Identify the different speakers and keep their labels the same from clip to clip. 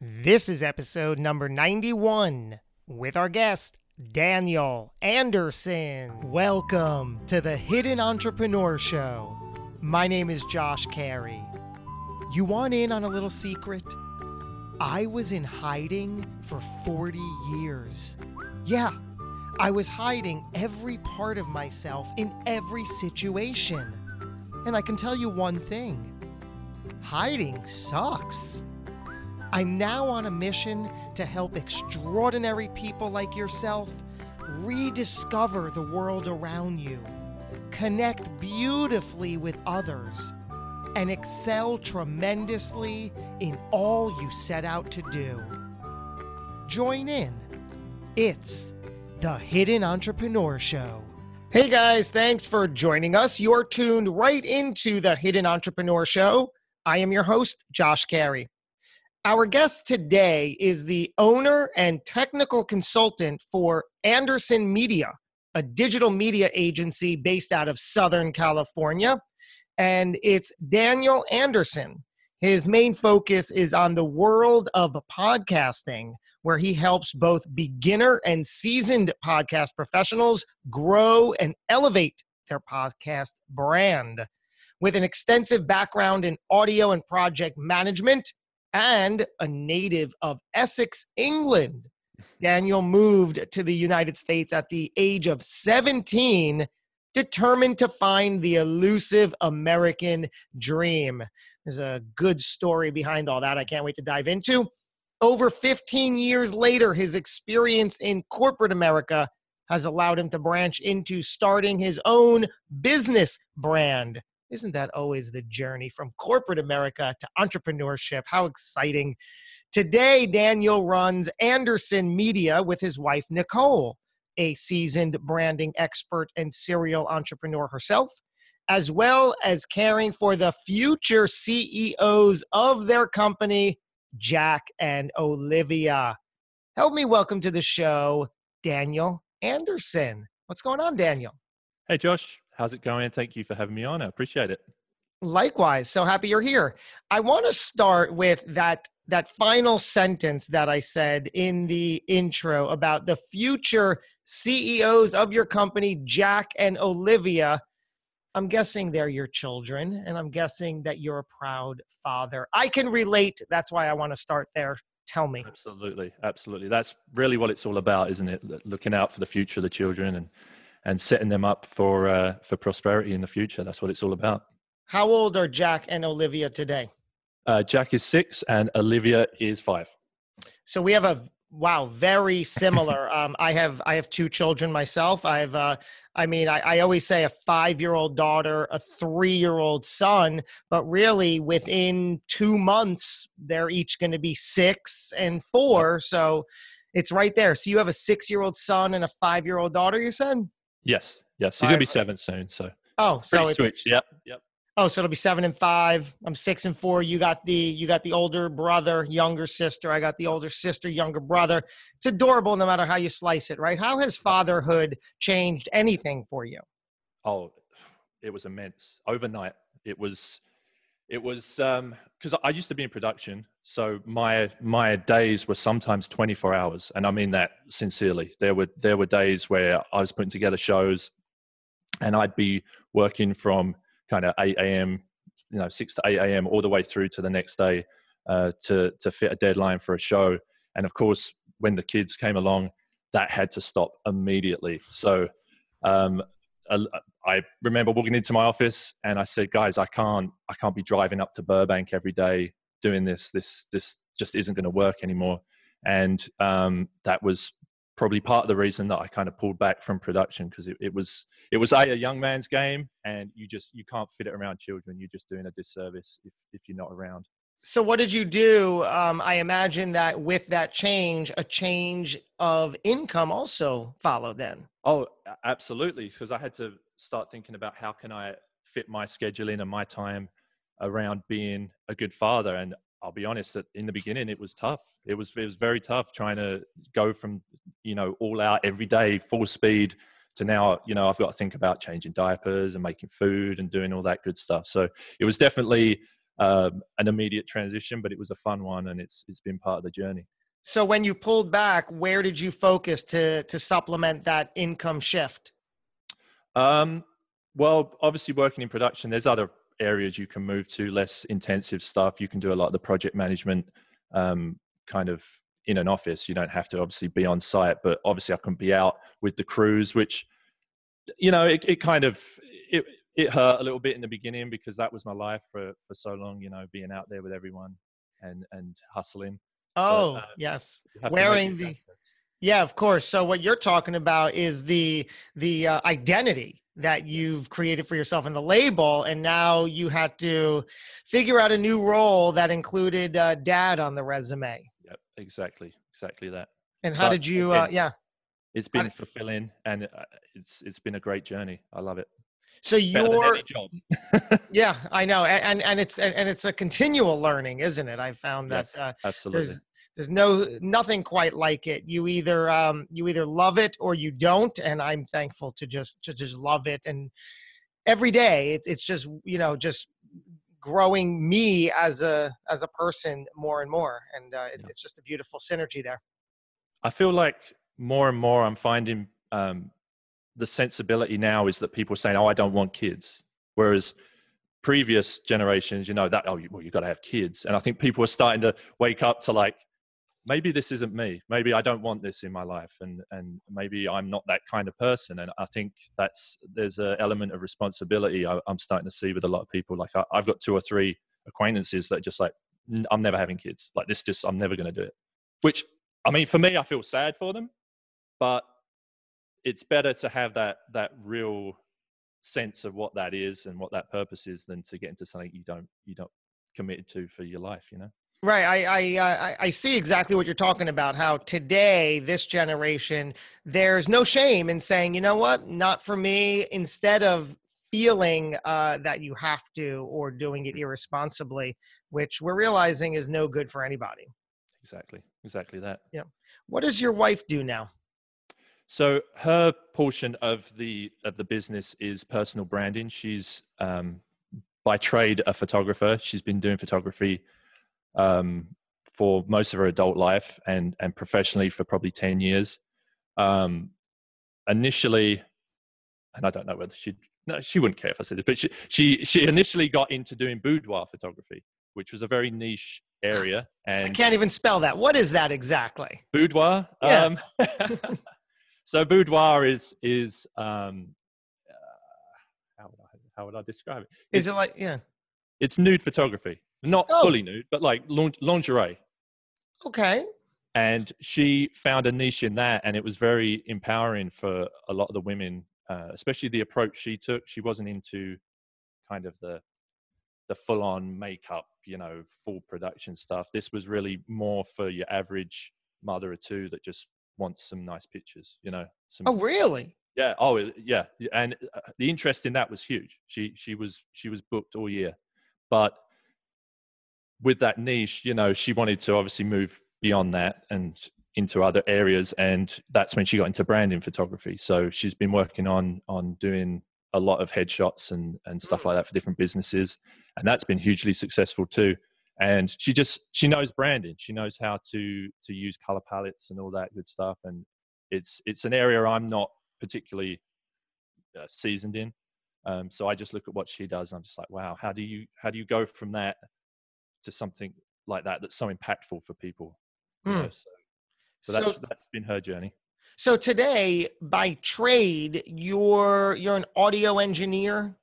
Speaker 1: This is episode number 91 with our guest, Daniel Anderson. Welcome to the Hidden Entrepreneur Show. My name is Josh Carey. You want in on a little secret? I was in hiding for 40 years. Yeah, I was hiding every part of myself in every situation. And I can tell you one thing hiding sucks. I'm now on a mission to help extraordinary people like yourself rediscover the world around you, connect beautifully with others, and excel tremendously in all you set out to do. Join in. It's the Hidden Entrepreneur Show. Hey guys, thanks for joining us. You're tuned right into the Hidden Entrepreneur Show. I am your host, Josh Carey. Our guest today is the owner and technical consultant for Anderson Media, a digital media agency based out of Southern California. And it's Daniel Anderson. His main focus is on the world of podcasting, where he helps both beginner and seasoned podcast professionals grow and elevate their podcast brand. With an extensive background in audio and project management, and a native of Essex, England. Daniel moved to the United States at the age of 17, determined to find the elusive American dream. There's a good story behind all that I can't wait to dive into. Over 15 years later, his experience in corporate America has allowed him to branch into starting his own business brand. Isn't that always the journey from corporate America to entrepreneurship? How exciting. Today, Daniel runs Anderson Media with his wife, Nicole, a seasoned branding expert and serial entrepreneur herself, as well as caring for the future CEOs of their company, Jack and Olivia. Help me welcome to the show, Daniel Anderson. What's going on, Daniel?
Speaker 2: Hey, Josh. How's it going? Thank you for having me on. I appreciate it.
Speaker 1: Likewise. So happy you're here. I want to start with that that final sentence that I said in the intro about the future CEOs of your company, Jack and Olivia. I'm guessing they're your children, and I'm guessing that you're a proud father. I can relate. That's why I want to start there. Tell me.
Speaker 2: Absolutely. Absolutely. That's really what it's all about, isn't it? Looking out for the future of the children and and setting them up for uh, for prosperity in the future. That's what it's all about.
Speaker 1: How old are Jack and Olivia today?
Speaker 2: Uh, Jack is six and Olivia is five.
Speaker 1: So we have a wow, very similar. um, I have I have two children myself. I have uh, I mean I, I always say a five year old daughter, a three year old son, but really within two months they're each going to be six and four. So it's right there. So you have a six year old son and a five year old daughter. You said.
Speaker 2: Yes, yes, he's gonna be seven soon. So
Speaker 1: oh, so it's
Speaker 2: switch. Yep, yep.
Speaker 1: Oh, so it'll be seven and five. I'm six and four. You got the you got the older brother, younger sister. I got the older sister, younger brother. It's adorable, no matter how you slice it, right? How has fatherhood changed anything for you?
Speaker 2: Oh, it was immense overnight. It was it was because um, I used to be in production, so my my days were sometimes 24 hours, and I mean that sincerely. There were there were days where I was putting together shows, and I'd be working from kind of 8 a.m., you know, 6 to 8 a.m. all the way through to the next day uh, to to fit a deadline for a show. And of course, when the kids came along, that had to stop immediately. So um, I remember walking into my office and I said, "Guys, I can't, I can't be driving up to Burbank every day doing this. This, this just isn't going to work anymore." And um, that was probably part of the reason that I kind of pulled back from production because it, it, was, it was a, a young man's game, and you just you can't fit it around children. You're just doing a disservice if if you're not around.
Speaker 1: So, what did you do? Um, I imagine that with that change, a change of income also followed then.
Speaker 2: Oh, absolutely. Because I had to start thinking about how can I fit my schedule in and my time around being a good father. And I'll be honest that in the beginning it was tough. It was it was very tough trying to go from you know all out every day, full speed to now you know I've got to think about changing diapers and making food and doing all that good stuff. So it was definitely um, an immediate transition, but it was a fun one, and it's it's been part of the journey.
Speaker 1: So when you pulled back, where did you focus to to supplement that income shift?
Speaker 2: Um, well, obviously working in production, there's other areas you can move to, less intensive stuff. You can do a lot of the project management um, kind of in an office. You don't have to obviously be on site, but obviously I can be out with the crews, which you know it, it kind of it it hurt a little bit in the beginning because that was my life for for so long. You know, being out there with everyone and and hustling.
Speaker 1: Oh but, uh, yes, wearing the. Yeah, of course. So what you're talking about is the the uh, identity that you've created for yourself in the label, and now you had to figure out a new role that included uh, dad on the resume.
Speaker 2: Yep, exactly, exactly that.
Speaker 1: And how but, did you? Uh, yeah,
Speaker 2: it's been fulfilling, and uh, it's it's been a great journey. I love it.
Speaker 1: So you're yeah, I know, and and it's and it's a continual learning, isn't it? I found that
Speaker 2: yes, uh, absolutely.
Speaker 1: There's, there's no nothing quite like it. You either um, you either love it or you don't, and I'm thankful to just to just love it. And every day, it's it's just you know just growing me as a as a person more and more, and uh, it, yeah. it's just a beautiful synergy there.
Speaker 2: I feel like more and more I'm finding um, the sensibility now is that people are saying, "Oh, I don't want kids," whereas previous generations, you know, that oh, well, you've got to have kids, and I think people are starting to wake up to like, maybe this isn't me. Maybe I don't want this in my life, and and maybe I'm not that kind of person. And I think that's there's an element of responsibility I, am starting to see with a lot of people. Like I, I've got two or three acquaintances that just like, I'm never having kids. Like this, just I'm never going to do it. Which I mean, for me, I feel sad for them, but it's better to have that that real sense of what that is and what that purpose is than to get into something you don't you don't committed to for your life you know
Speaker 1: Right, I I, uh, I see exactly what you're talking about. How today, this generation, there's no shame in saying, you know what, not for me. Instead of feeling uh, that you have to or doing it irresponsibly, which we're realizing is no good for anybody.
Speaker 2: Exactly, exactly that.
Speaker 1: Yeah. What does your wife do now?
Speaker 2: So her portion of the of the business is personal branding. She's um, by trade a photographer. She's been doing photography um, for most of her adult life and and professionally for probably ten years. Um, initially, and I don't know whether she no she wouldn't care if I said this, but she she she initially got into doing boudoir photography, which was a very niche area. And
Speaker 1: I can't even spell that. What is that exactly?
Speaker 2: Boudoir.
Speaker 1: Yeah.
Speaker 2: So boudoir is is um, uh, how would I how would I describe it?
Speaker 1: It's, is it like yeah?
Speaker 2: It's nude photography, not oh. fully nude, but like lingerie.
Speaker 1: Okay.
Speaker 2: And she found a niche in that, and it was very empowering for a lot of the women, uh, especially the approach she took. She wasn't into kind of the the full on makeup, you know, full production stuff. This was really more for your average mother or two that just wants some nice pictures, you know. Some,
Speaker 1: oh, really?
Speaker 2: Yeah. Oh, yeah. And uh, the interest in that was huge. She she was she was booked all year, but with that niche, you know, she wanted to obviously move beyond that and into other areas, and that's when she got into branding photography. So she's been working on on doing a lot of headshots and and stuff mm. like that for different businesses, and that's been hugely successful too and she just she knows branding. She knows how to to use color palettes and all that good stuff and it's it's an area i'm not particularly uh, seasoned in. Um, so i just look at what she does i'm just like wow how do you how do you go from that to something like that that's so impactful for people? Mm. know, so, so that's so, that's been her journey.
Speaker 1: So today by trade you're you're an audio engineer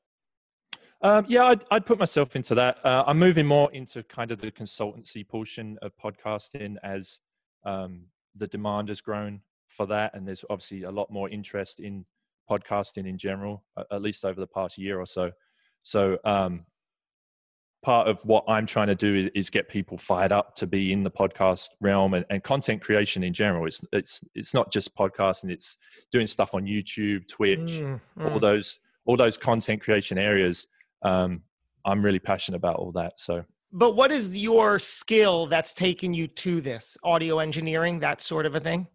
Speaker 2: um, yeah, I'd, I'd, put myself into that. Uh, I'm moving more into kind of the consultancy portion of podcasting as um, the demand has grown for that, and there's obviously a lot more interest in podcasting in general, at least over the past year or so. So, um, part of what I'm trying to do is, is, get people fired up to be in the podcast realm and, and, content creation in general. It's it's it's not just podcasting; it's doing stuff on YouTube, Twitch, mm, mm. all those all those content creation areas. Um, I'm really passionate about all that. So,
Speaker 1: but what is your skill that's taken you to this audio engineering, that sort of a thing?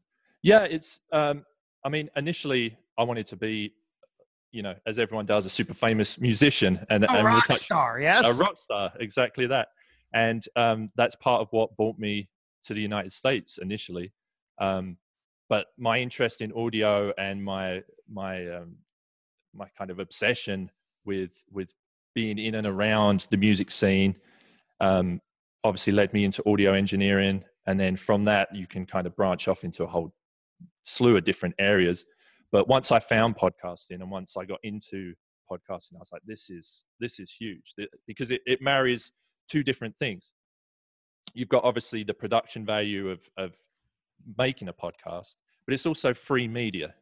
Speaker 2: Yeah, it's. Um, I mean, initially, I wanted to be you know, as everyone does, a super famous musician and
Speaker 1: a
Speaker 2: and
Speaker 1: rock touch, star. Yes,
Speaker 2: a rock star, exactly that. And um, that's part of what brought me to the United States initially. Um, but my interest in audio and my my um, my kind of obsession with with being in and around the music scene um, obviously led me into audio engineering, and then from that you can kind of branch off into a whole slew of different areas. But once I found podcasting and once I got into podcasting, I was like, this is this is huge because it, it marries two different things. You've got obviously the production value of of making a podcast, but it's also free media.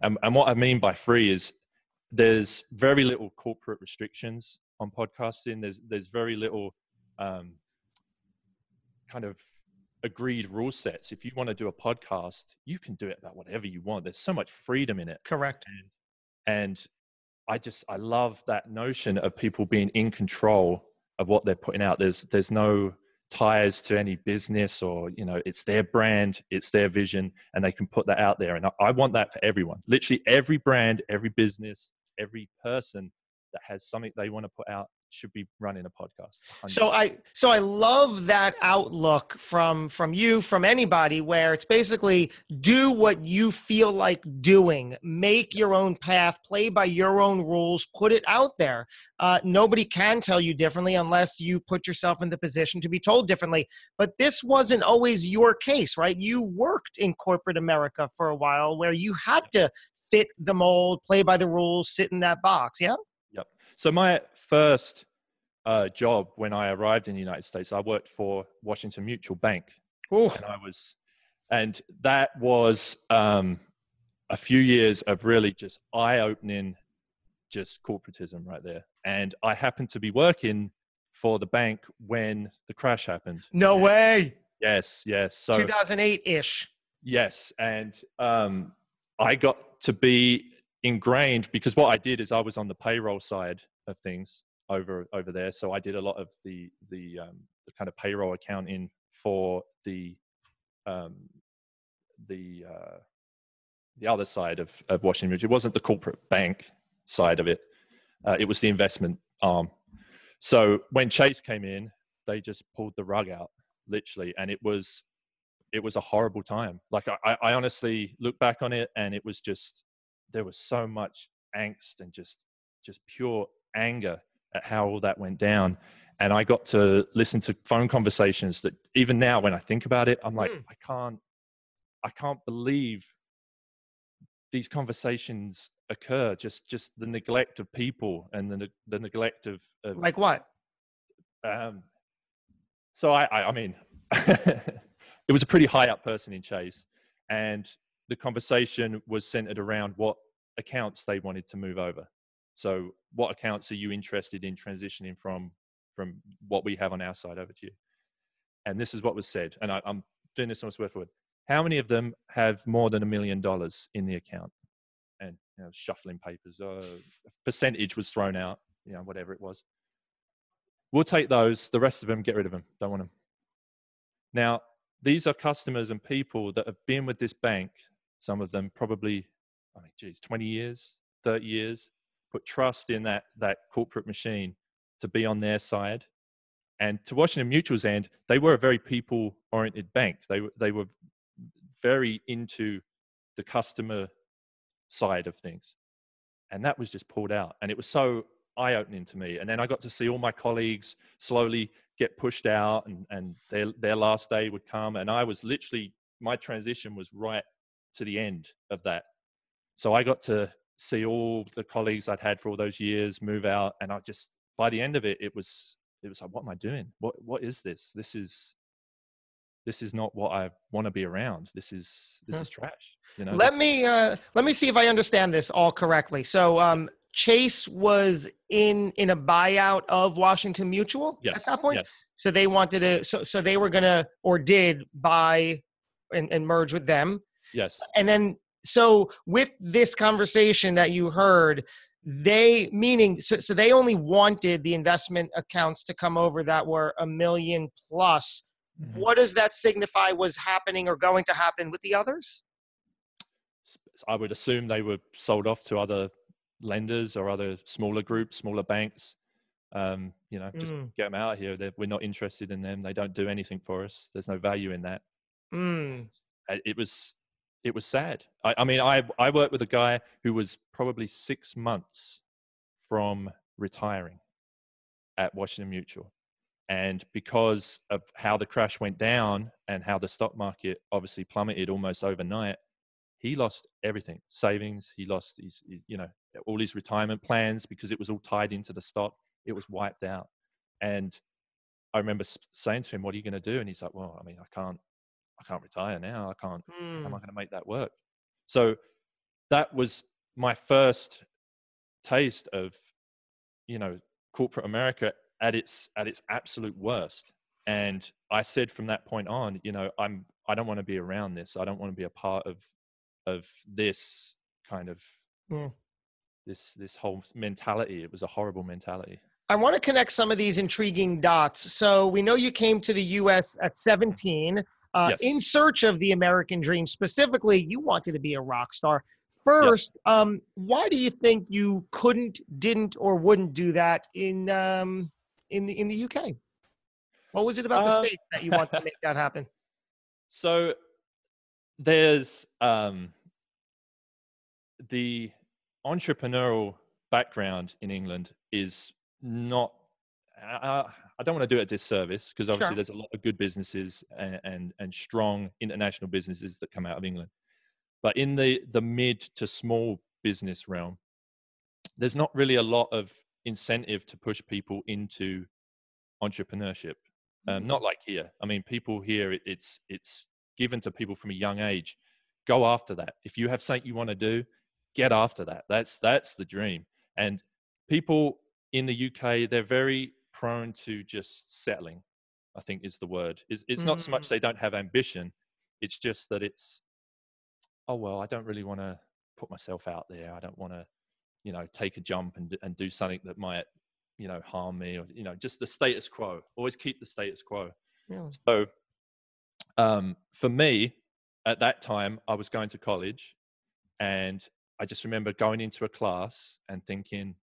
Speaker 2: And, and what I mean by free is there's very little corporate restrictions on podcasting. There's there's very little um, kind of agreed rule sets. If you want to do a podcast, you can do it about whatever you want. There's so much freedom in it.
Speaker 1: Correct.
Speaker 2: And, and I just I love that notion of people being in control of what they're putting out. There's there's no ties to any business or you know it's their brand it's their vision and they can put that out there and I, I want that for everyone literally every brand every business every person that has something they want to put out should be running a podcast.
Speaker 1: 100%. So I so I love that outlook from from you from anybody where it's basically do what you feel like doing, make your own path, play by your own rules, put it out there. Uh, nobody can tell you differently unless you put yourself in the position to be told differently. But this wasn't always your case, right? You worked in corporate America for a while where you had to fit the mold, play by the rules, sit in that box. Yeah.
Speaker 2: Yep. So my first uh, job when I arrived in the United States, I worked for Washington Mutual Bank,
Speaker 1: Ooh.
Speaker 2: and I was, and that was um, a few years of really just eye-opening, just corporatism right there. And I happened to be working for the bank when the crash happened.
Speaker 1: No
Speaker 2: and
Speaker 1: way.
Speaker 2: Yes, yes. So
Speaker 1: 2008 ish.
Speaker 2: Yes, and um, I got to be ingrained because what I did is I was on the payroll side of things over over there. So I did a lot of the the, um, the kind of payroll accounting for the um, the uh, the other side of, of Washington It wasn't the corporate bank side of it. Uh, it was the investment arm. So when Chase came in, they just pulled the rug out, literally, and it was it was a horrible time. Like I, I honestly look back on it, and it was just there was so much angst and just just pure anger at how all that went down. And I got to listen to phone conversations that even now, when I think about it, I'm like, mm. I can't, I can't believe these conversations occur. Just, just the neglect of people and the the neglect of, of
Speaker 1: like what?
Speaker 2: Um, so I, I, I mean, it was a pretty high up person in Chase, and the conversation was centered around what accounts they wanted to move over. So, what accounts are you interested in transitioning from from what we have on our side over to you? And this is what was said, and I, am doing this almost word for word. How many of them have more than a million dollars in the account? And you know, shuffling papers, uh, percentage was thrown out, you know, whatever it was. We'll take those. The rest of them, get rid of them. Don't want them. Now, these are customers and people that have been with this bank. Some of them probably, I mean, geez, 20 years, 30 years, put trust in that that corporate machine to be on their side. And to Washington Mutual's end, they were a very people-oriented bank. They they were very into the customer side of things, and that was just pulled out. And it was so eye-opening to me. And then I got to see all my colleagues slowly get pushed out, and and their their last day would come, and I was literally my transition was right to the end of that. So I got to see all the colleagues I'd had for all those years move out, and I just by the end of it, it was it was like, what am I doing? What what is this? This is this is not what I want to be around. This is this is trash. You know.
Speaker 1: Let me uh, let me see if I understand this all correctly. So um, Chase was in in a buyout of Washington Mutual
Speaker 2: Yes.
Speaker 1: at that point.
Speaker 2: Yes.
Speaker 1: So they wanted to. So so they were gonna or did buy and, and merge with them.
Speaker 2: Yes.
Speaker 1: And then so with this conversation that you heard, they meaning so, so they only wanted the investment accounts to come over that were a million plus.
Speaker 2: Mhm.
Speaker 1: What does that signify was happening or going to happen with the others?
Speaker 2: I would assume they were sold off to other lenders or other smaller groups, smaller banks. Um, you know, just
Speaker 1: Mm.
Speaker 2: get them out of here. They're, we're not interested in them. They don't do anything for us. There's no value in that.
Speaker 1: Mm.
Speaker 2: It was, it was sad. I, I mean, I I worked with a guy who was probably six months from retiring at Washington Mutual, and because of how the crash went down and how the stock market obviously plummeted almost overnight, he lost everything savings he lost his his- you know all his retirement plans because it was all tied into the stock it was wiped out. And i remember saying to him what are you going to do? And he's like well i mean i can't i can't retire now i can't how am i
Speaker 1: Mm.
Speaker 2: going to make that work? So that was my first taste of you know corporate america at its at its absolute worst. And i said from that point on you know i'm i don't want to be around this i don't want to be a part of of this kind of
Speaker 1: Yeah.
Speaker 2: this this whole mentality it was a horrible mentality
Speaker 1: I want to connect some of these intriguing dots. So we know you came to the U.S. at 17 uh,
Speaker 2: Yes.
Speaker 1: in search of the American dream. Specifically, you wanted to be a rock star. First, um, why do you think you couldn't, didn't, or wouldn't do that in um, in the in the UK? What was it about the
Speaker 2: Uh,
Speaker 1: state that you wanted to make that happen?
Speaker 2: So there's um, the entrepreneurial background in England is not. I, I don't want to do it a disservice because obviously
Speaker 1: Sure.
Speaker 2: there's a lot of good businesses and, and and strong international businesses that come out of England, but in the the mid to small business realm, there's not really a lot of incentive to push people into entrepreneurship. Um, not like here. I mean, people here, it, it's it's given to people from a young age. Go after that. If you have something you want to do, get after that. That's that's the dream. And people in the UK, they're very prone to just settling. I think is the word. It's, it's not so much mm. they don't have ambition. It's just that it's, oh well, I don't really want to put myself out there. I don't want to, you know, take a jump and and do something that might, you know, harm me or you know, just the status quo. Always keep the status quo.
Speaker 1: Really?
Speaker 2: So, um, for me, at that time, I was going to college, and I just remember going into a class and thinking,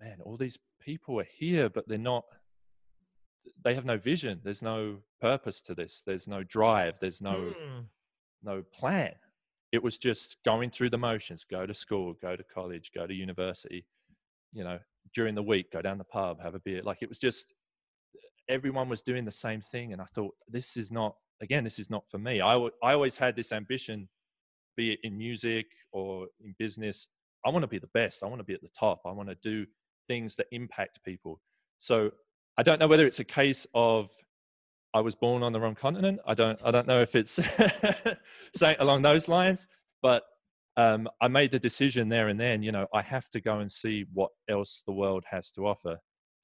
Speaker 2: "Man, all these people are here, but they're not. They have no vision. There's no purpose to this. There's no drive. There's no
Speaker 1: Mm.
Speaker 2: no plan. It was just going through the motions. Go to school, go to college, go to university. You know, during the week, go down the pub, have a beer. Like it was just everyone was doing the same thing, and I thought this is not. Again, this is not for me. I I always had this ambition, be it in music or in business. I want to be the best. I want to be at the top. I want to do things that impact people. So I don't know whether it's a case of I was born on the wrong continent. I don't I don't know if it's saying along those lines, but um, I made the decision there and then. You know, I have to go and see what else the world has to offer,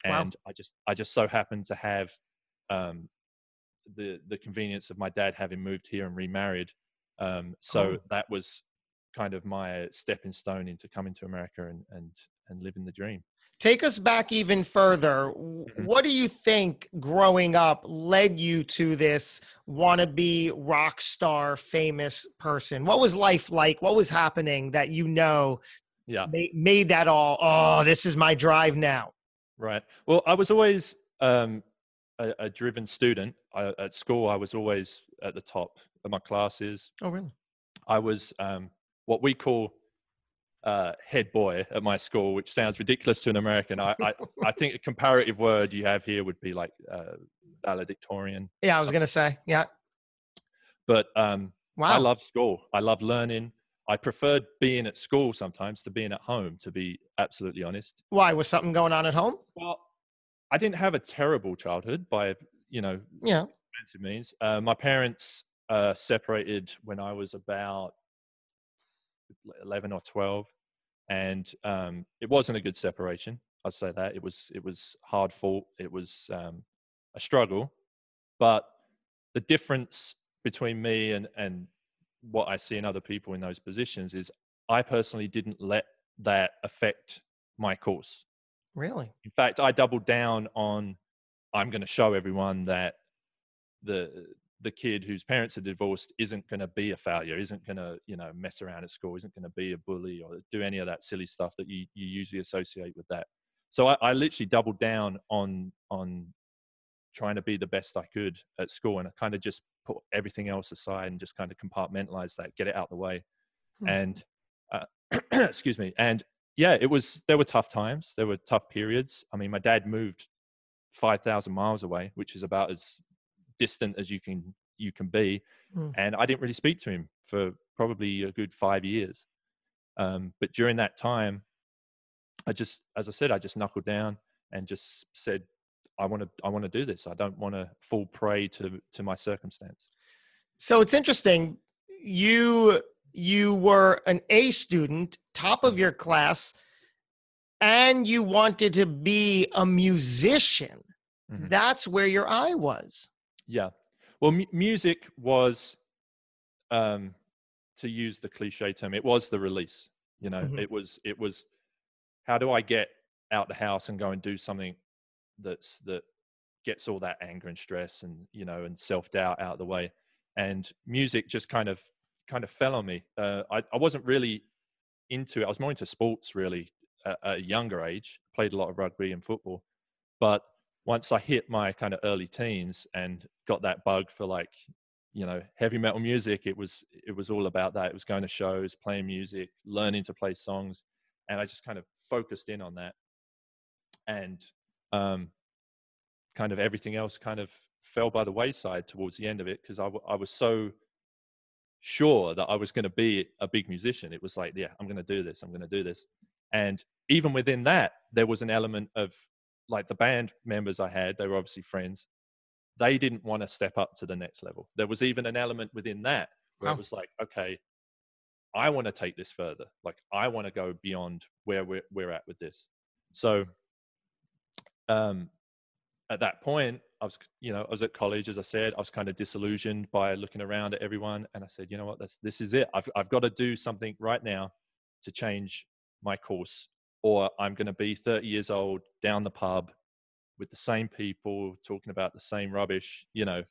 Speaker 1: Wow.
Speaker 2: and I just I just so happened to have um, the the convenience of my dad having moved here and remarried. Um, so
Speaker 1: Oh.
Speaker 2: that was kind of my stepping stone into coming to America and and and living the dream.
Speaker 1: Take us back even further.
Speaker 2: Mhm.
Speaker 1: What do you think growing up led you to this wannabe rock star famous person? What was life like? What was happening that you know
Speaker 2: Yeah.
Speaker 1: ma- made that all, oh, this is my drive now?
Speaker 2: Right. Well, I was always um, a, a driven student. I, at school, I was always at the top of my classes.
Speaker 1: Oh, really?
Speaker 2: I was um, what we call uh, head boy at my school, which sounds ridiculous to an American. I, I, I think a comparative word you have here would be like uh, valedictorian.
Speaker 1: Yeah, I was going to say, yeah.
Speaker 2: But um,
Speaker 1: Wow.
Speaker 2: I love school. I love learning. I preferred being at school sometimes to being at home, to be absolutely honest.
Speaker 1: Why? Was something going on at home?
Speaker 2: Well, I didn't have a terrible childhood by, you know,
Speaker 1: Yeah.
Speaker 2: expensive means. Uh, my parents uh, separated when I was about 11 or 12. and um, it wasn't a good separation. I'd say that it was it was hard fought. It was um, a struggle, but the difference between me and and what I see in other people in those positions is I personally didn't let that affect my course.
Speaker 1: Really?
Speaker 2: In fact, I doubled down on I'm going to show everyone that the the kid whose parents are divorced isn't going to be a failure, isn't going to you know mess around at school, isn't going to be a bully or do any of that silly stuff that you you usually associate with that. So I, I literally doubled down on on trying to be the best I could at school, and I kind of just put everything else aside and just kind of compartmentalize that, get it out the way, hmm. and uh, excuse me, and yeah, it was there were tough times, there were tough periods. I mean, my dad moved five thousand miles away, which is about as distant as you can you can be, hmm. and I didn't really speak to him for probably a good five years. Um, but during that time, I just, as I said, I just knuckled down and just said, I want to I want to do this. I don't want to fall prey to to my circumstance.
Speaker 1: So it's interesting. You you were an A student, top of your class, and you wanted to be a musician. Mm-hmm. That's where your eye was.
Speaker 2: Yeah. Well, m- music was, um, to use the cliche term, it was the release. You know, mm-hmm. it was it was. How do I get out the house and go and do something that's that gets all that anger and stress and you know and self doubt out of the way. And music just kind of kind of fell on me. Uh, I, I wasn't really into it. I was more into sports really at, at a younger age. Played a lot of rugby and football, but once I hit my kind of early teens and got that bug for like you know heavy metal music, it was it was all about that. It was going to shows, playing music, learning to play songs, and I just kind of focused in on that. And um, kind of everything else kind of fell by the wayside towards the end of it because I, w- I was so sure that I was going to be a big musician. It was like, yeah, I'm going to do this. I'm going to do this. And even within that, there was an element of like the band members I had, they were obviously friends. They didn't want to step up to the next level. There was even an element within that where oh. it was like, okay, I want to take this further. Like I want to go beyond where we're, we're at with this. So um, at that point, I was, you know, I was at college, as I said, I was kind of disillusioned by looking around at everyone. And I said, you know what, this, this is it. I've, I've got to do something right now to change my course, or I'm going to be 30 years old down the pub with the same people talking about the same rubbish. You know,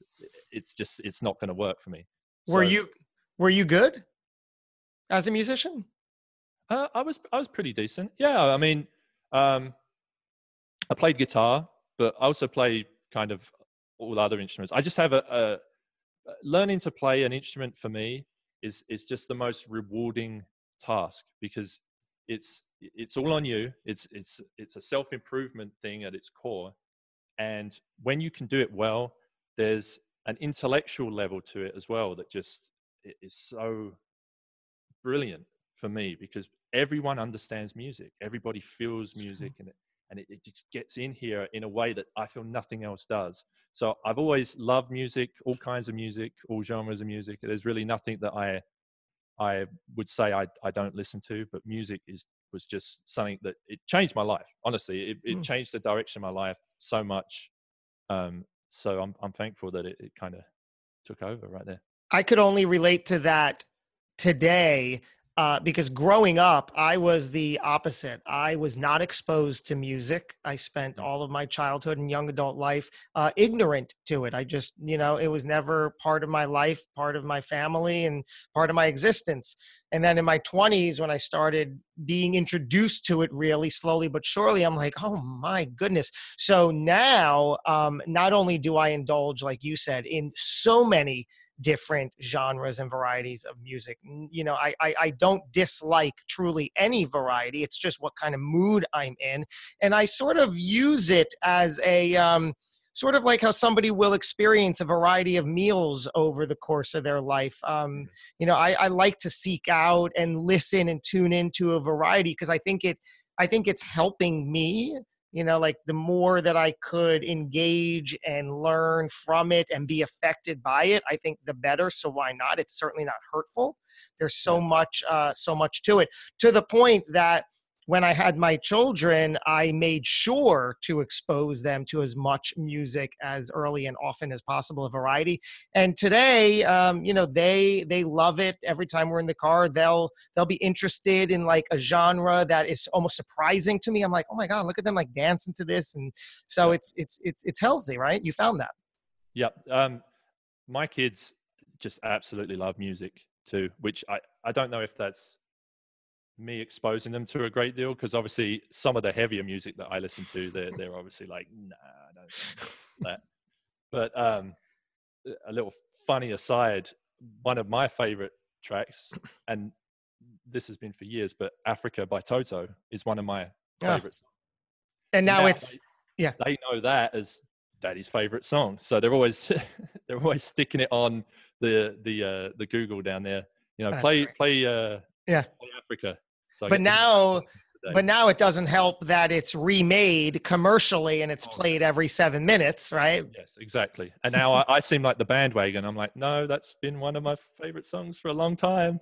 Speaker 2: it's just, it's not going to work for me.
Speaker 1: Were you, were you good as a musician?
Speaker 2: Uh, I was, I was pretty decent. Yeah. I mean, um, I played guitar, but I also play kind of all other instruments. I just have a, a learning to play an instrument for me is is just the most rewarding task because it's it's all on you. It's it's it's a self improvement thing at its core, and when you can do it well, there's an intellectual level to it as well that just is so brilliant for me because everyone understands music. Everybody feels music, and it and it, it, just gets in here in a way that I feel nothing else does. So I've always loved music, all kinds of music, all genres of music. There's really nothing that I I would say I, I don't listen to, but music is was just something that it changed my life. Honestly, it, it mm. changed the direction of my life so much. Um, so I'm I'm thankful that it, it kind of took over right there.
Speaker 1: I could only relate to that today uh, because growing up, I was the opposite. I was not exposed to music. I spent mm. all of my childhood and young adult life uh, ignorant to it. I just, you know, it was never part of my life, part of my family, and part of my existence. And then in my 20s, when I started being introduced to it really slowly but surely, I'm like, oh my goodness. So now, um, not only do I indulge, like you said, in so many different genres and varieties of music. You know, I, I, I don't dislike truly any variety. It's just what kind of mood I'm in, and I sort of use it as a um, sort of like how somebody will experience a variety of meals over the course of their life. Um, mm-hmm. you know, I, I like to seek out and listen and tune into a variety because I think it I think it's helping me you know like the more that i could engage and learn from it and be affected by it i think the better so why not? It's certainly not hurtful. There's so much uh so much to it. To the point that when I had my children, I made sure to expose them to as much music as early and often as possible, a variety. And today, um, you know, they they love it. Every time we're in the car, they'll they'll be interested in like a genre that is almost surprising to me. I'm like, oh my god, look at them like dancing to this, and so it's it's it's it's healthy, right? You found that.
Speaker 2: Yep. Um, my kids just absolutely love music too, which I I don't know if that's me exposing them to a great deal because obviously some of the heavier music that I listen to, they're they're obviously like, nah, I don't that. But um, a little funny aside, one of my favorite tracks, and this has been for years, but Africa by Toto is one of my favorites.
Speaker 1: Yeah. And so now, now, it's
Speaker 2: they,
Speaker 1: yeah,
Speaker 2: they know that as daddy's favorite song, so they're always they're always sticking it on the the uh, the Google down there. You know, That's play great. play uh,
Speaker 1: yeah
Speaker 2: play Africa
Speaker 1: so but now, but now it doesn't help that it's remade commercially and it's oh, played every seven minutes, right?
Speaker 2: Yes, exactly. And now I, I, seem like the bandwagon. I'm like, no, that's been one of my favorite songs for a long time.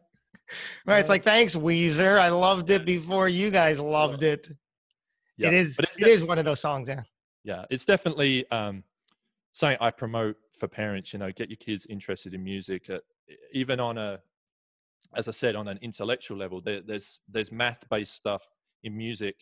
Speaker 1: Right. It's like, thanks, Weezer. I loved it before you guys loved it. Yeah. It is. It is one of those songs. Yeah.
Speaker 2: Yeah, it's definitely um, something I promote for parents. You know, get your kids interested in music, at, even on a as I said, on an intellectual level, there, there's there's math-based stuff in music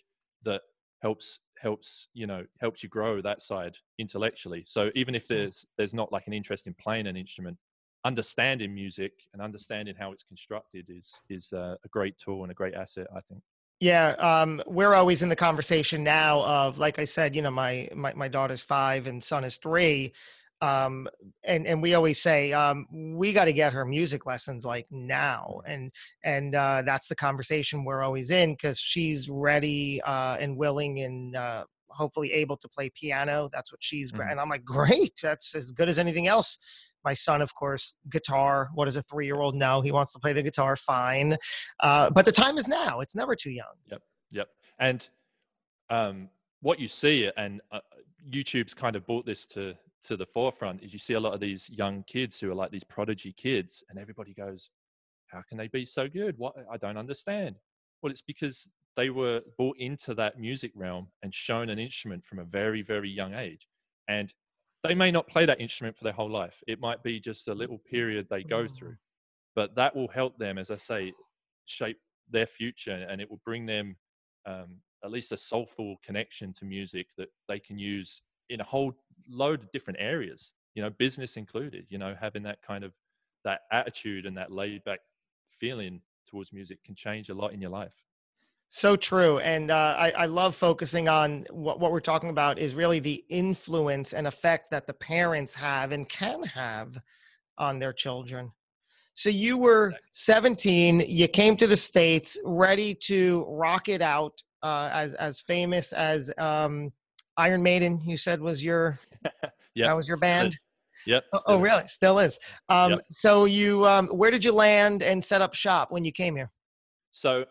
Speaker 2: that helps helps you know helps you grow that side intellectually. So even if there's there's not like an interest in playing an instrument, understanding music and understanding how it's constructed is is uh, a great tool and a great asset, I think.
Speaker 1: Yeah, um, we're always in the conversation now of, like I said, you know, my my, my daughter's five and son is three um and and we always say um we got to get her music lessons like now and and uh that's the conversation we're always in because she's ready uh and willing and uh hopefully able to play piano that's what she's mm-hmm. and i'm like great that's as good as anything else. My son of course guitar what does a three-year-old? Know he wants to play the guitar fine uh but the time is now it's never too young.
Speaker 2: Yep yep and um what you see and uh, youtube's kind of brought this to to the forefront is you see a lot of these young kids who are like these prodigy kids and everybody goes how can they be so good? What i don't understand. Well it's because they were brought into that music realm and shown an instrument from a very very young age. And they may not play that instrument for their whole life. It might be just a little period they go through. Mm. but that will help them as i say shape their future and it will bring them um, at least a soulful connection to music that they can use in a whole load of different areas you know business included you know having that kind of that attitude and that laid back feeling towards music can change a lot in your life.
Speaker 1: So true and uh, I, I love focusing on what, what we're talking about is really the influence and effect that the parents have and can have on their children. So you were 17 you came to the states ready to rock it out uh, as as famous as um, Iron Maiden, you said was your yeah that was your band.
Speaker 2: Yep.
Speaker 1: Oh, oh really? Still is. Um, yep. So you, um, where did you land and set up shop when you came here?
Speaker 2: So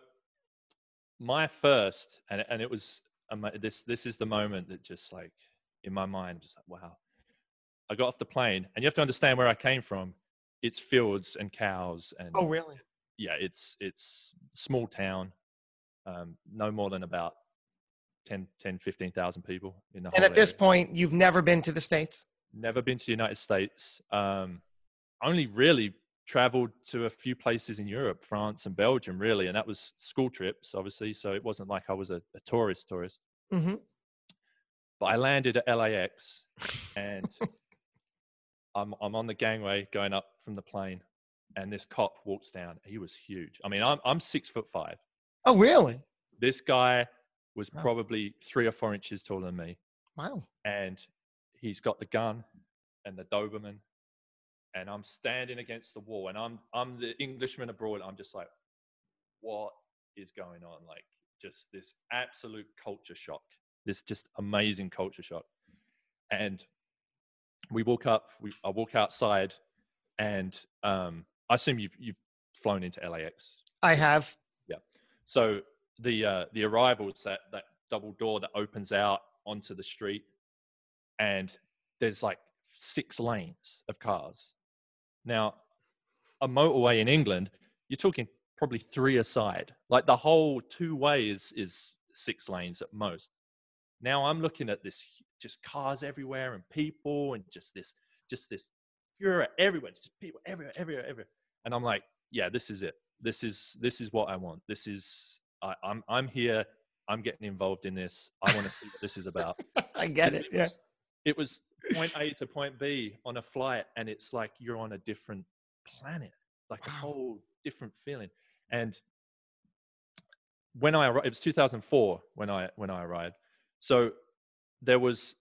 Speaker 2: my first, and and it was um, this this is the moment that just like in my mind, just like wow. I got off the plane, and you have to understand where I came from. It's fields and cows, and
Speaker 1: oh really?
Speaker 2: Yeah, it's it's small town, um, no more than about 10, 10 15,000 people in the
Speaker 1: And at this point, you've never been to the States?
Speaker 2: Never been to the United States. Um, only really traveled to a few places in Europe, France and Belgium, really. And that was school trips, obviously. So it wasn't like I was a, a tourist tourist. Mm-hmm. But I landed at LAX and I'm, I'm on the gangway going up from the plane. And this cop walks down. He was huge. I mean, I'm, I'm six foot five.
Speaker 1: Oh, really?
Speaker 2: This guy was wow. probably three or four inches taller than me.
Speaker 1: Wow.
Speaker 2: And he's got the gun and the Doberman. And I'm standing against the wall and I'm I'm the Englishman abroad. I'm just like, what is going on? Like just this absolute culture shock. This just amazing culture shock. And we walk up, we I walk outside and um I assume you've you've flown into LAX.
Speaker 1: I have.
Speaker 2: Yeah. So the uh, the arrivals that that double door that opens out onto the street and there's like six lanes of cars. Now, a motorway in England, you're talking probably three aside. Like the whole two ways is six lanes at most. Now I'm looking at this just cars everywhere and people and just this just this furor everywhere. It's just people everywhere, everywhere, everywhere. And I'm like, yeah, this is it. This is this is what I want. This is I, I'm I'm here. I'm getting involved in this. I want to see what this is about.
Speaker 1: I get it.
Speaker 2: it
Speaker 1: yeah.
Speaker 2: Was, it was point A to point B on a flight, and it's like you're on a different planet, like a whole different feeling. And when I arrived, it was 2004 when I when I arrived. So there was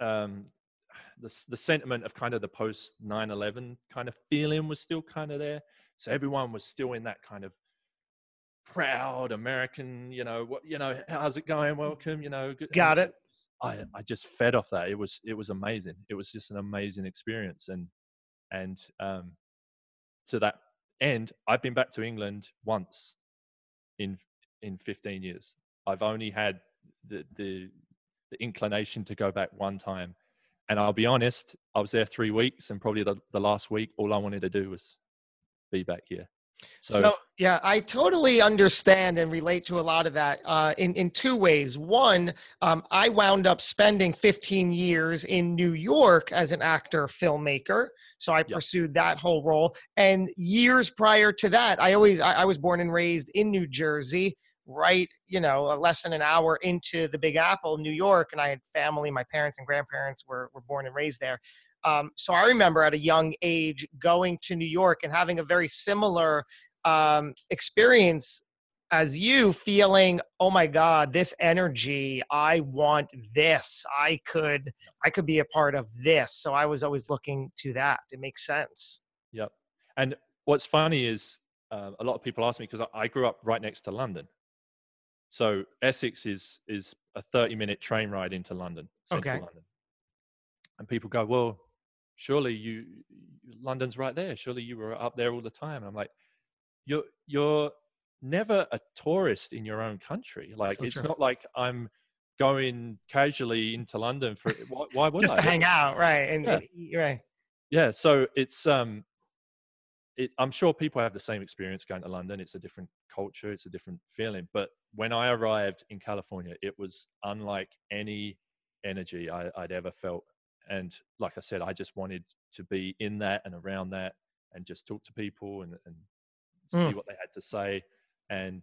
Speaker 2: um, the the sentiment of kind of the post 9/11 kind of feeling was still kind of there. So everyone was still in that kind of proud American, you know, what you know, how's it going? Welcome, you know.
Speaker 1: Got it.
Speaker 2: I I just fed off that. It was it was amazing. It was just an amazing experience, and and um, to that end, I've been back to England once in in 15 years. I've only had the the the inclination to go back one time. And I'll be honest, I was there three weeks, and probably the, the last week, all I wanted to do was be back here.
Speaker 1: So, so, yeah, I totally understand and relate to a lot of that uh, in in two ways. One, um, I wound up spending 15 years in New York as an actor filmmaker, so I pursued that whole role. And years prior to that, I always I, I was born and raised in New Jersey right, you know, less than an hour into the Big Apple, New York, and I had family. My parents and grandparents were were born and raised there. Um, so I remember at a young age going to New York and having a very similar um, experience as you, feeling, oh my God, this energy, I want this. I could, I could be a part of this. So I was always looking to that. It makes sense.
Speaker 2: Yep. And what's funny is uh, a lot of people ask me because I grew up right next to London. So Essex is is a 30 minute train ride into London, central okay. London. And people go, well, surely you London's right there. Surely you were up there all the time. And I'm like, you're you're never a tourist in your own country. Like so it's true. not like I'm going casually into London for why, why would
Speaker 1: just
Speaker 2: I?
Speaker 1: to hang out, right? And, yeah. right.
Speaker 2: Yeah. So it's um it, I'm sure people have the same experience going to London. It's a different culture, it's a different feeling. But when I arrived in California, it was unlike any energy I, would ever felt. And like I said, I just wanted to be in that and around that and just talk to people and, and mm. see what they had to say. And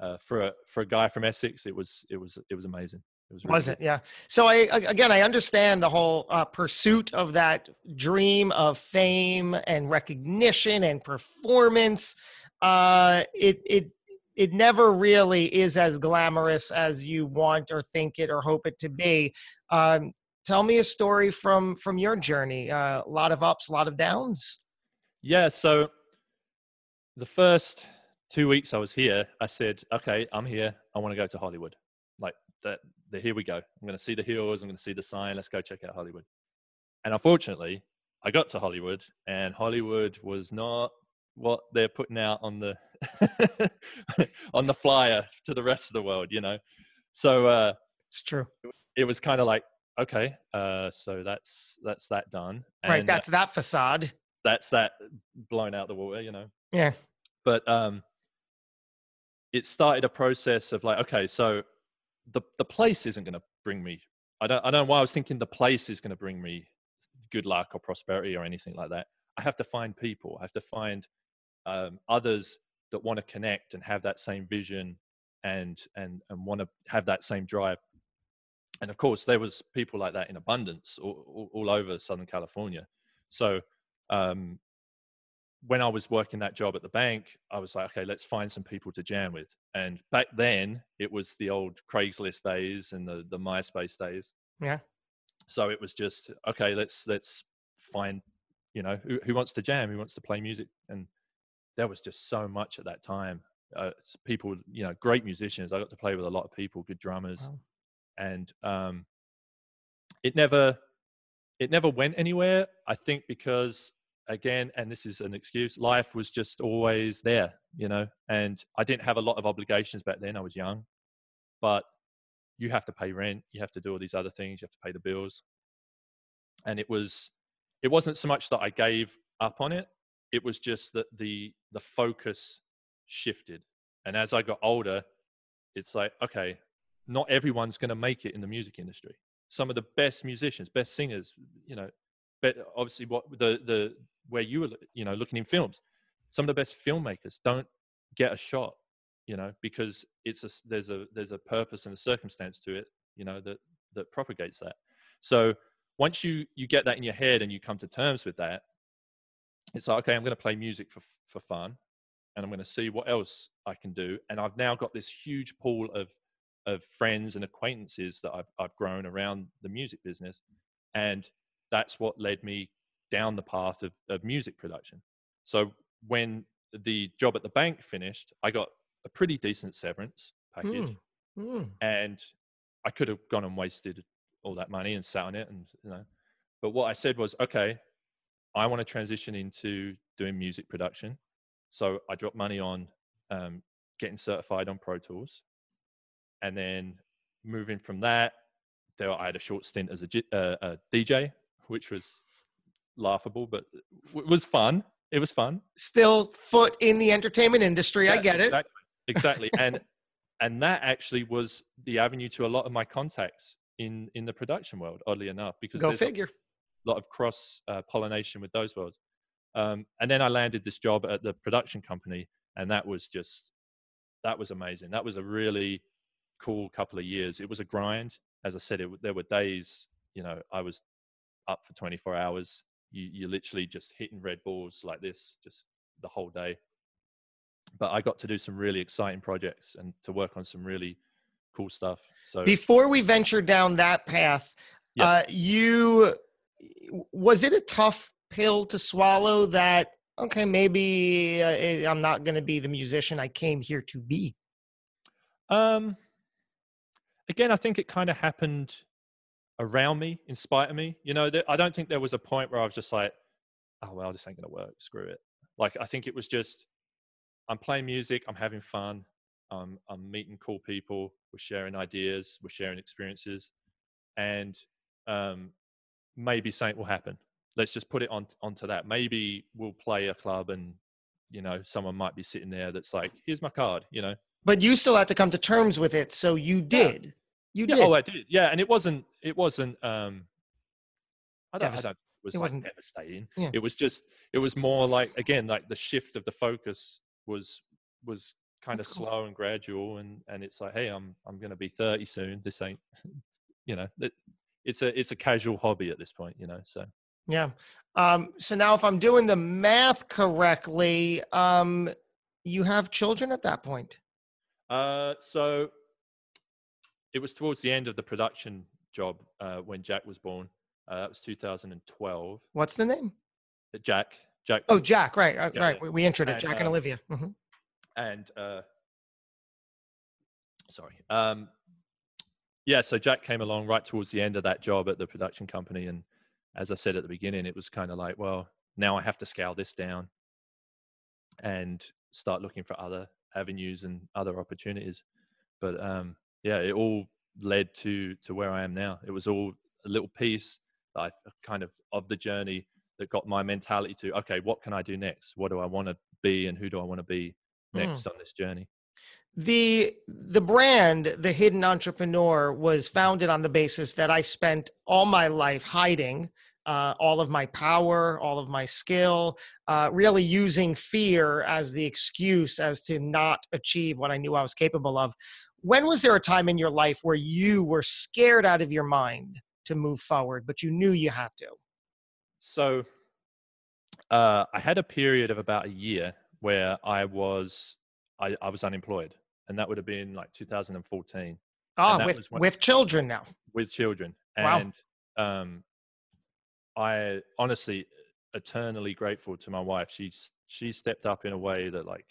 Speaker 2: uh, for a for a guy from Essex, it was it was it was amazing.
Speaker 1: It was, really was it? Yeah. So I again, I understand the whole uh, pursuit of that dream of fame and recognition and performance. Uh, it it it never really is as glamorous as you want or think it or hope it to be. Um, tell me a story from from your journey. Uh, a lot of ups, a lot of downs.
Speaker 2: Yeah. So the first two weeks I was here, I said, "Okay, I'm here. I want to go to Hollywood." That the here we go. I'm going to see the hills. I'm going to see the sign. Let's go check out Hollywood. And unfortunately, I got to Hollywood, and Hollywood was not what they're putting out on the on the flyer to the rest of the world. You know, so uh,
Speaker 1: it's true.
Speaker 2: It was kind of like, okay, uh, so that's that's that done.
Speaker 1: And right, that's that facade.
Speaker 2: That's that blown out the water. You know.
Speaker 1: Yeah.
Speaker 2: But um, it started a process of like, okay, so the the place isn't going to bring me. I don't I don't know why I was thinking the place is going to bring me good luck or prosperity or anything like that. I have to find people. I have to find um, others that want to connect and have that same vision and and and want to have that same drive. And of course, there was people like that in abundance all, all, all over Southern California. So um, when I was working that job at the bank, I was like, okay, let's find some people to jam with. And back then, it was the old Craigslist days and the the MySpace days.
Speaker 1: Yeah.
Speaker 2: So it was just okay. Let's let's find, you know, who, who wants to jam, who wants to play music, and there was just so much at that time. Uh, people, you know, great musicians. I got to play with a lot of people, good drummers, wow. and um, it never it never went anywhere. I think because again, and this is an excuse, life was just always there, you know, and I didn't have a lot of obligations back then. I was young, but you have to pay rent, you have to do all these other things, you have to pay the bills. And it was, it wasn't so much that I gave up on it. It was just that the the focus shifted. And as I got older, it's like, okay, not everyone's going to make it in the music industry. Some of the best musicians, best singers, you know, but obviously what the the where you were, you know, looking in films, some of the best filmmakers don't get a shot you know because it's a there's a there's a purpose and a circumstance to it you know that that propagates that. So once you you get that in your head and you come to terms with that it's like okay i'm going to play music for for fun and i'm going to see what else i can do. And i've now got this huge pool of of friends and acquaintances that i've, I've grown around the music business and that's what led me down the path of, of music production so when the job at the bank finished, I got a pretty decent severance package, mm. Mm. and I could have gone and wasted all that money and sat on it, and you know. But what I said was, okay, I want to transition into doing music production, so I dropped money on um, getting certified on Pro Tools, and then moving from that, there I had a short stint as a, uh, a DJ, which was laughable, but it was fun it was fun.
Speaker 1: Still foot in the entertainment industry. Yeah, I get
Speaker 2: exactly, it. Exactly. and and that actually was the avenue to a lot of my contacts in in the production world, oddly enough, because
Speaker 1: go figure.
Speaker 2: A lot of cross uh, pollination with those worlds. Um, and then I landed this job at the production company, and that was just that was amazing. That was a really cool couple of years. It was a grind. As I said, it, there were days, you know, I was up for 24 hours you, you're literally just hitting red balls like this just the whole day. But I got to do some really exciting projects and to work on some really cool stuff. So
Speaker 1: before we venture down that path, yeah. uh, you was it a tough pill to swallow that okay maybe uh, eh, i'm not going to be the musician i came here to be
Speaker 2: um again i think it kind of happened around me, in spite of me. You know, I don't think there was a point where I was just like, oh, well, this ain't going to work. Screw it. Like, I think it was just, I'm playing music, I'm having fun, um, I'm meeting cool people, we're sharing ideas, we're sharing experiences, and um, maybe something will happen. Let's just put it on onto that. Maybe we'll play a club and, you know, someone might be sitting there that's like, here's my card, you know.
Speaker 1: But you still had to come to terms with it, so you did. You
Speaker 2: yeah,
Speaker 1: did.
Speaker 2: Oh, I did. Yeah, and it wasn't. It wasn't. Um, I don't. Devast- I don't it was it like wasn't devastating. Yeah. It was just. It was more like again, like the shift of the focus was was kind That's of cool. slow and gradual, and and it's like, hey, I'm I'm going to be 30 soon. This ain't, you know, it, it's a it's a casual hobby at this point, you know. So
Speaker 1: yeah. Um, so now, if I'm doing the math correctly, um, you have children at that point.
Speaker 2: Uh, so it was towards the end of the production job uh, when Jack was born. Uh, that was 2012.
Speaker 1: What's the name?
Speaker 2: Uh, Jack. Jack.
Speaker 1: Oh, Jack. Right. Uh, right. We, we introed it. Jack and uh, Olivia. Mm-hmm.
Speaker 2: And uh, sorry. Um, yeah. So Jack came along right towards the end of that job at the production company, and as I said at the beginning, it was kind of like, well, now I have to scale this down and start looking for other avenues and other opportunities. But um, yeah, it all led to to where I am now. It was all a little piece that I kind of of the journey that got my mentality to okay, what can I do next? What do I want to be, and who do I want to be next mm. on this journey?
Speaker 1: the the brand the hidden entrepreneur was founded on the basis that i spent all my life hiding uh, all of my power all of my skill uh, really using fear as the excuse as to not achieve what i knew i was capable of when was there a time in your life where you were scared out of your mind to move forward, but you knew you had to?
Speaker 2: So uh, I had a period of about a year where I was I, I was unemployed, and that would have been like 2014.
Speaker 1: Ah, with with children now.
Speaker 2: With children, and wow. um, I honestly eternally grateful to my wife. She's she stepped up in a way that like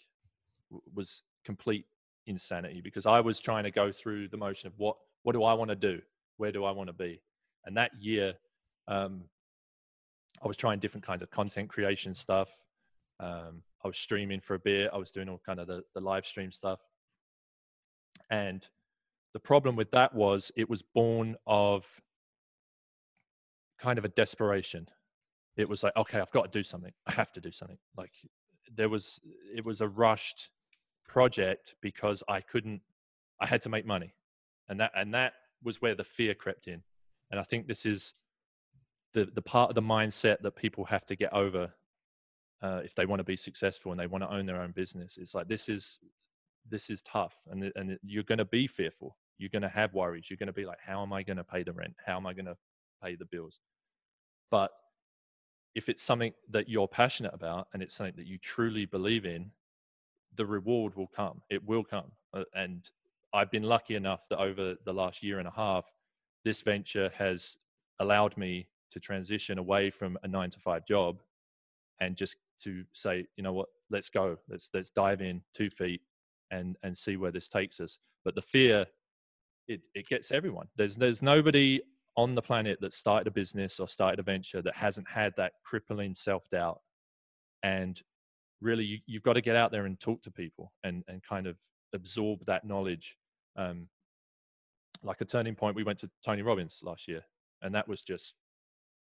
Speaker 2: was complete insanity because I was trying to go through the motion of what what do I want to do, where do I want to be, and that year, um, I was trying different kinds of content creation stuff. Um, I was streaming for a bit. I was doing all kind of the, the live stream stuff, and the problem with that was it was born of kind of a desperation. It was like okay i've got to do something. I have to do something. Like there was it was a rushed project because i couldn't i had to make money. And that and that was where the fear crept in. And i think this is the the part of the mindset that people have to get over uh, if they want to be successful and they want to own their own business. It's like this is this is tough and and you're going to be fearful. You're going to have worries. You're going to be like how am i going to pay the rent? How am i going to pay the bills? But if it's something that you're passionate about and it's something that you truly believe in the reward will come it will come. Uh, and i've been lucky enough that over the last year and a half this venture has allowed me to transition away from a 9 to 5 job and just to say you know what? Let's go. Let's let's dive in 2 feet and and see where this takes us. But the fear it, it gets everyone. There's there's nobody on the planet that started a business or started a venture that hasn't had that crippling self-doubt and really you, you've got to get out there and talk to people and and kind of absorb that knowledge um, like a turning point we went to tony robbins last year and that was just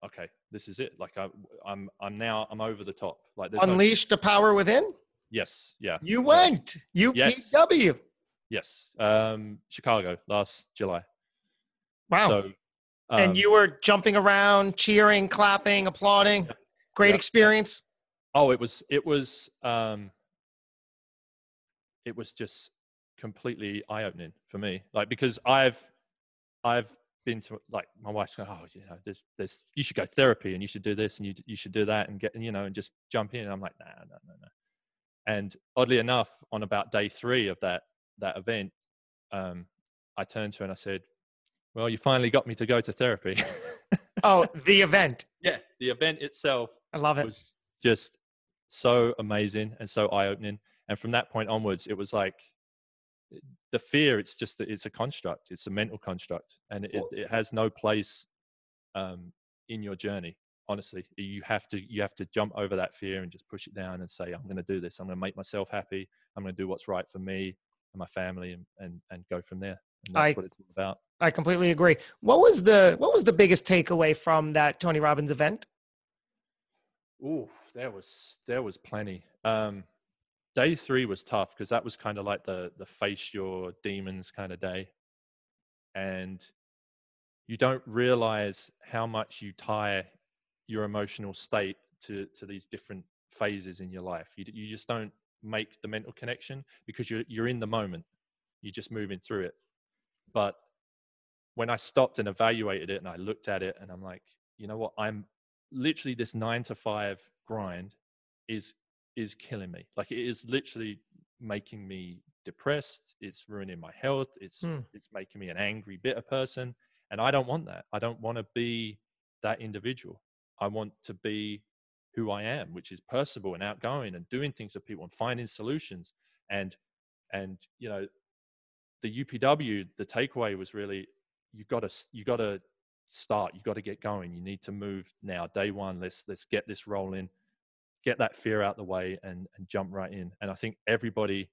Speaker 2: okay this is it like I, i'm i'm now i'm over the top like
Speaker 1: unleash no, the power within
Speaker 2: Yes. Yeah.
Speaker 1: You went. You
Speaker 2: yes.
Speaker 1: PW.
Speaker 2: Yes. Um, Chicago last July.
Speaker 1: Wow. So, um, and you were jumping around, cheering, clapping, applauding. Great yeah. experience.
Speaker 2: Oh, it was. It was. Um, it was just completely eye opening for me. Like because I've, I've been to like my wife's going, oh, you know, there's, there's, you should go therapy and you should do this and you, you should do that and get, you know, and just jump in. And I'm like, nah, no, no, no. And oddly enough, on about day three of that that event, um, I turned to her and I said, "Well, you finally got me to go to therapy."
Speaker 1: oh, the event.
Speaker 2: Yeah, the event itself.
Speaker 1: I love it.
Speaker 2: Was just so amazing and so eye opening. And from that point onwards, it was like the fear. It's just that it's a construct. It's a mental construct, and it, it has no place um, in your journey honestly you have to you have to jump over that fear and just push it down and say i'm going to do this i'm going to make myself happy i'm going to do what's right for me and my family and and, and go from there and that's I, what it's all about
Speaker 1: i completely agree what was the what was the biggest takeaway from that tony robbins event
Speaker 2: oh there was there was plenty um day three was tough because that was kind of like the the face your demons kind of day and you don't realize how much you tie your emotional state to to these different phases in your life. You you just don't make the mental connection because you're you're in the moment. You're just moving through it. But when I stopped and evaluated it and I looked at it and I'm like, you know what? I'm literally this nine to five grind is is killing me. Like it is literally making me depressed. It's ruining my health. It's hmm. it's making me an angry, bitter person. And I don't want that. I don't want to be that individual. I want to be who I am, which is personable and outgoing and doing things for people and finding solutions. And and you know, the UPW, the takeaway was really you got to you got to start. You've got to get going. You need to move now. Day one. Let's let's get this rolling. Get that fear out the way and and jump right in. And I think everybody,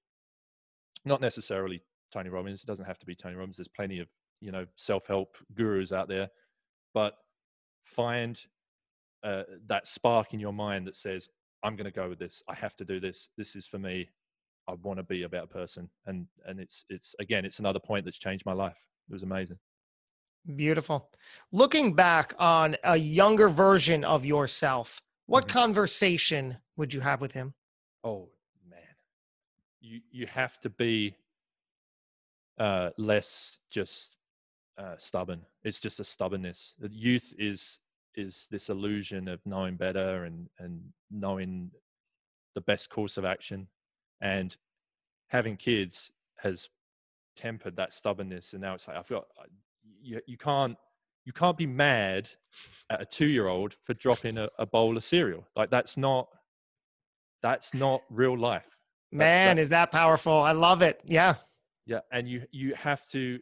Speaker 2: not necessarily Tony Robbins. It doesn't have to be Tony Robbins. There's plenty of you know self help gurus out there, but find uh, that spark in your mind that says, "I'm going to go with this. I have to do this. This is for me. I want to be a better person." And and it's it's again, it's another point that's changed my life. It was amazing.
Speaker 1: Beautiful. Looking back on a younger version of yourself, what mm-hmm. conversation would you have with him?
Speaker 2: Oh man, you you have to be uh, less just uh, stubborn. It's just a stubbornness. Youth is is this illusion of knowing better and and knowing the best course of action and having kids has tempered that stubbornness and now it's like i've got you, you can't you can't be mad at a two year old for dropping a, a, bowl of cereal. Like that's not that's not real life.
Speaker 1: That's, man that's, is that powerful. I love it. Yeah.
Speaker 2: Yeah and you you have to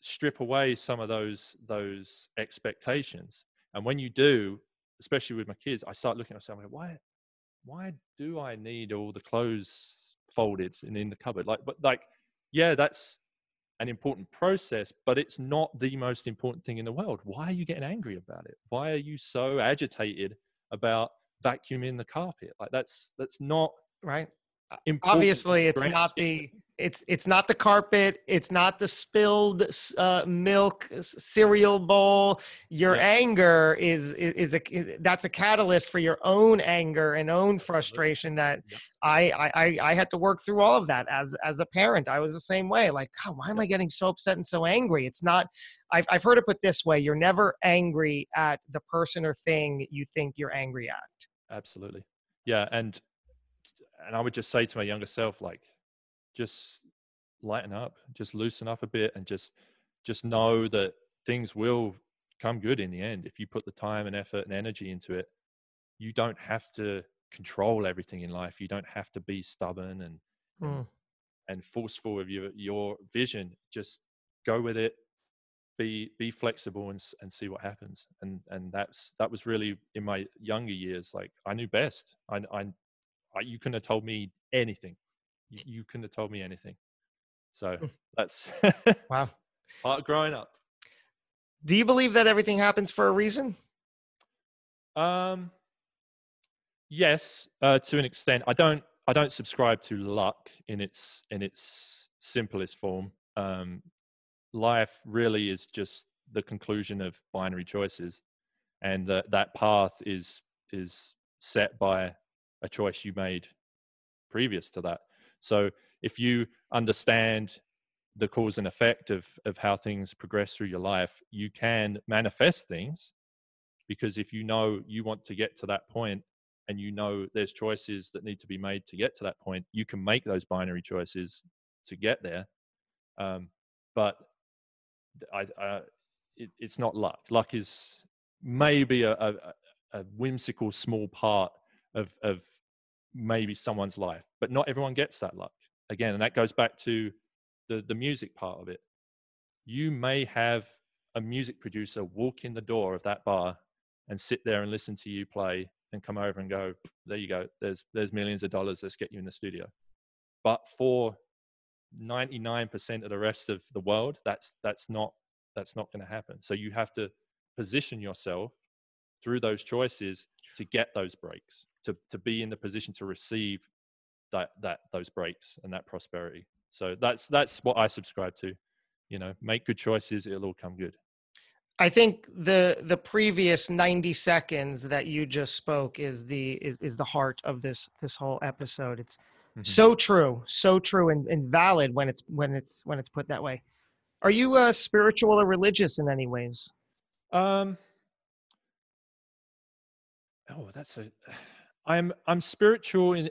Speaker 2: strip away some of those those expectations. And when you do, especially with my kids, I start looking at myself like, why, why do I need all the clothes folded and in the cupboard? Like, but like, yeah, that's an important process, but it's not the most important thing in the world. Why are you getting angry about it? Why are you so agitated about vacuuming the carpet? Like that's that's not
Speaker 1: right. Obviously, it's not the it's it's not the carpet. It's not the spilled uh, milk cereal bowl. Your yeah. anger is, is, is a that's a catalyst for your own anger and own frustration. That yeah. I, I I had to work through all of that as as a parent. I was the same way. Like, God, why am I getting so upset and so angry? It's not. I've I've heard it put this way: you're never angry at the person or thing you think you're angry at.
Speaker 2: Absolutely, yeah, and and I would just say to my younger self, like just lighten up, just loosen up a bit, and just just know that things will come good in the end if you put the time and effort and energy into it. You don't have to control everything in life. You don't have to be stubborn and mm. and forceful with your your vision. Just go with it. Be be flexible and and see what happens. And and that's that was really in my younger years. Like I knew best. I I, I you couldn't have told me anything you, you couldn't have told me anything. So hmm. that's
Speaker 1: wow.
Speaker 2: Part growing up.
Speaker 1: Do you believe that everything happens for a reason?
Speaker 2: Um, yes, uh, to an extent. I don't. I don't subscribe to luck in its in its simplest form. Um, life really is just the conclusion of binary choices, and that that path is is set by a choice you made previous to that. So if you understand the cause and effect of of how things progress through your life, you can manifest things because if you know you want to get to that point and you know there's choices that need to be made to get to that point, you can make those binary choices to get there. Um, but I, I it, it's not luck. Luck is maybe a, a, a whimsical small part of of maybe someone's life, but not everyone gets that luck. Again, and that goes back to the the music part of it. You may have a music producer walk in the door of that bar and sit there and listen to you play and come over and go, there you go, there's there's millions of dollars, let's get you in the studio. But for 99% of the rest of the world, that's that's not that's not going to happen. So you have to position yourself through those choices to get those breaks to to be in the position to receive that that those breaks and that prosperity. So that's that's what i subscribe to you know make good choices it'll all come good.
Speaker 1: I think the the previous 90 seconds that you just spoke is the is, is the heart of this this whole episode. It's mm-hmm. so true so true and, and valid when it's when it's when it's put that way. Are you uh spiritual or religious in any ways?
Speaker 2: Um oh that's a I'm I'm spiritual in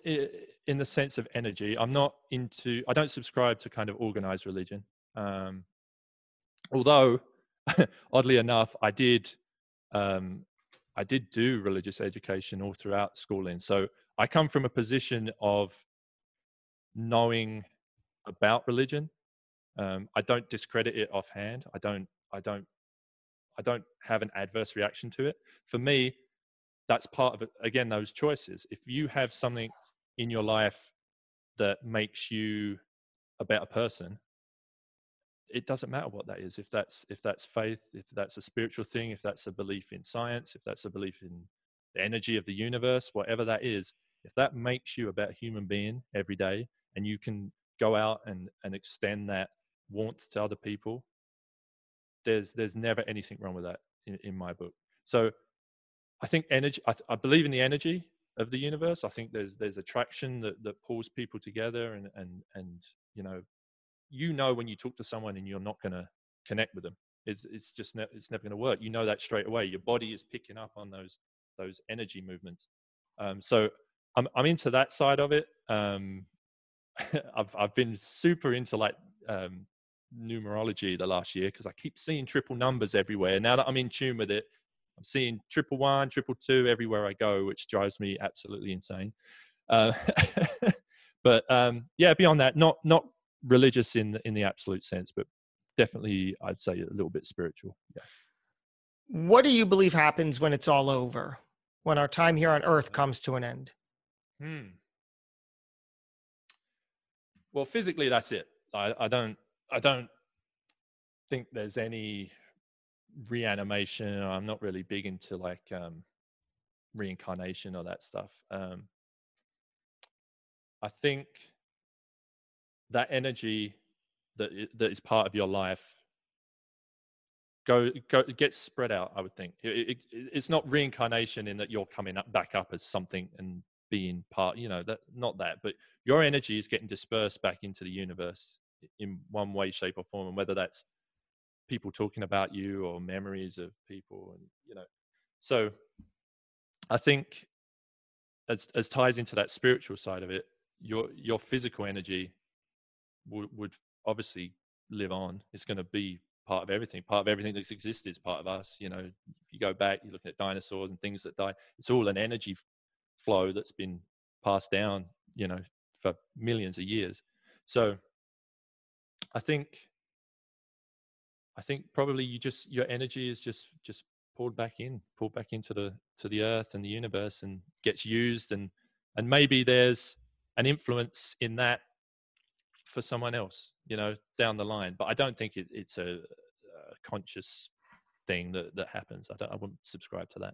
Speaker 2: in the sense of energy. I'm not into. I don't subscribe to kind of organized religion. Um, although, oddly enough, I did um, I did do religious education all throughout schooling. So I come from a position of knowing about religion. Um, I don't discredit it offhand. I don't. I don't. I don't have an adverse reaction to it. For me, that's part of it again those choices. If you have something in your life that makes you a better person it doesn't matter what that is. If that's if that's faith if that's a spiritual thing if that's a belief in science if that's a belief in the energy of the universe whatever that is if that makes you a better human being every day and you can go out and and extend that warmth to other people there's there's never anything wrong with that in, in my book. So I think energy. I, I, believe in the energy of the universe. I think there's there's attraction that that pulls people together, and and and you know, you know when you talk to someone and you're not going to connect with them. It's it's just ne- it's never going to work. You know that straight away. Your body is picking up on those those energy movements. Um, so I'm I'm into that side of it. Um, I've I've been super into like um, numerology the last year because I keep seeing triple numbers everywhere. Now that I'm in tune with it, I'm seeing triple one, triple two everywhere I go, which drives me absolutely insane. Uh, but um, yeah, beyond that, not not religious in in the absolute sense, but definitely I'd say a little bit spiritual. Yeah.
Speaker 1: What do you believe happens when it's all over? When our time here on Earth comes to an end?
Speaker 2: Hmm. Well, physically, that's it. I, I don't. I don't think there's any reanimation. I'm not really big into like um, reincarnation or that stuff. Um, I think that energy that that is part of your life go go gets spread out. I would think it, it, it's not reincarnation in that you're coming up back up as something and being part. You know that not that, but your energy is getting dispersed back into the universe in one way, shape, or form, and whether that's people talking about you or memories of people, and you know, so I think as as ties into that spiritual side of it, your your physical energy would would obviously live on. It's going to be part of everything. Part of everything that's existed is part of us. You know, if you go back, you look at dinosaurs and things that die. It's all an energy flow that's been passed down. You know, for millions of years. So, I think, I think probably you just your energy is just just pulled back in, pulled back into the to the earth and the universe, and gets used, and and maybe there's an influence in that for someone else, you know, down the line. But I don't think it, it's a, a, conscious thing that that happens. I don't. I wouldn't subscribe to that.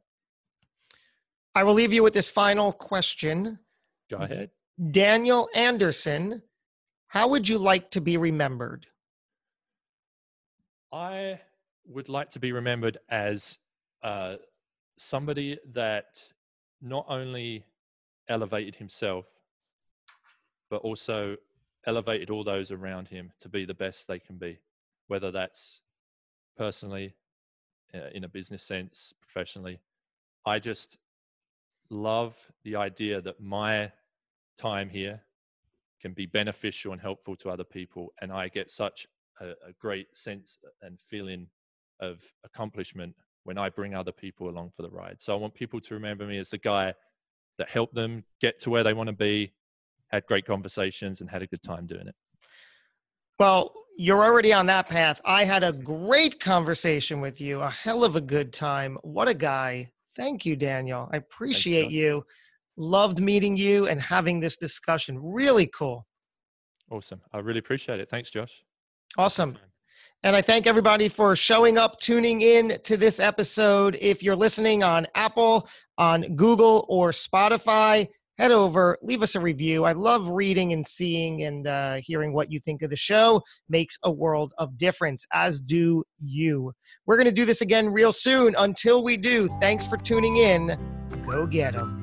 Speaker 1: I will leave you with this final question.
Speaker 2: Go ahead,
Speaker 1: Daniel Anderson. How would you like to be remembered?
Speaker 2: I would like to be remembered as uh, somebody that not only elevated himself, but also elevated all those around him to be the best they can be, whether that's personally, uh, in a business sense, professionally. I just love the idea that my time here can be beneficial and helpful to other people. And I get such a, a great sense and feeling of accomplishment when I bring other people along for the ride. So I want people to remember me as the guy that helped them get to where they want to be, had great conversations, and had a good time doing it.
Speaker 1: Well, you're already on that path. I had a great conversation with you, a hell of a good time. What a guy. Thank you, Daniel. I appreciate you. Loved meeting you and having this discussion. Really cool.
Speaker 2: Awesome. I really appreciate it. Thanks, Josh.
Speaker 1: Awesome. And I thank everybody for showing up, tuning in to this episode. If you're listening on Apple, on Google, or Spotify, head over, leave us a review. I love reading and seeing and uh, hearing what you think of the show. Makes a world of difference, as do you. We're going to do this again real soon. Until we do, thanks for tuning in. Go get them.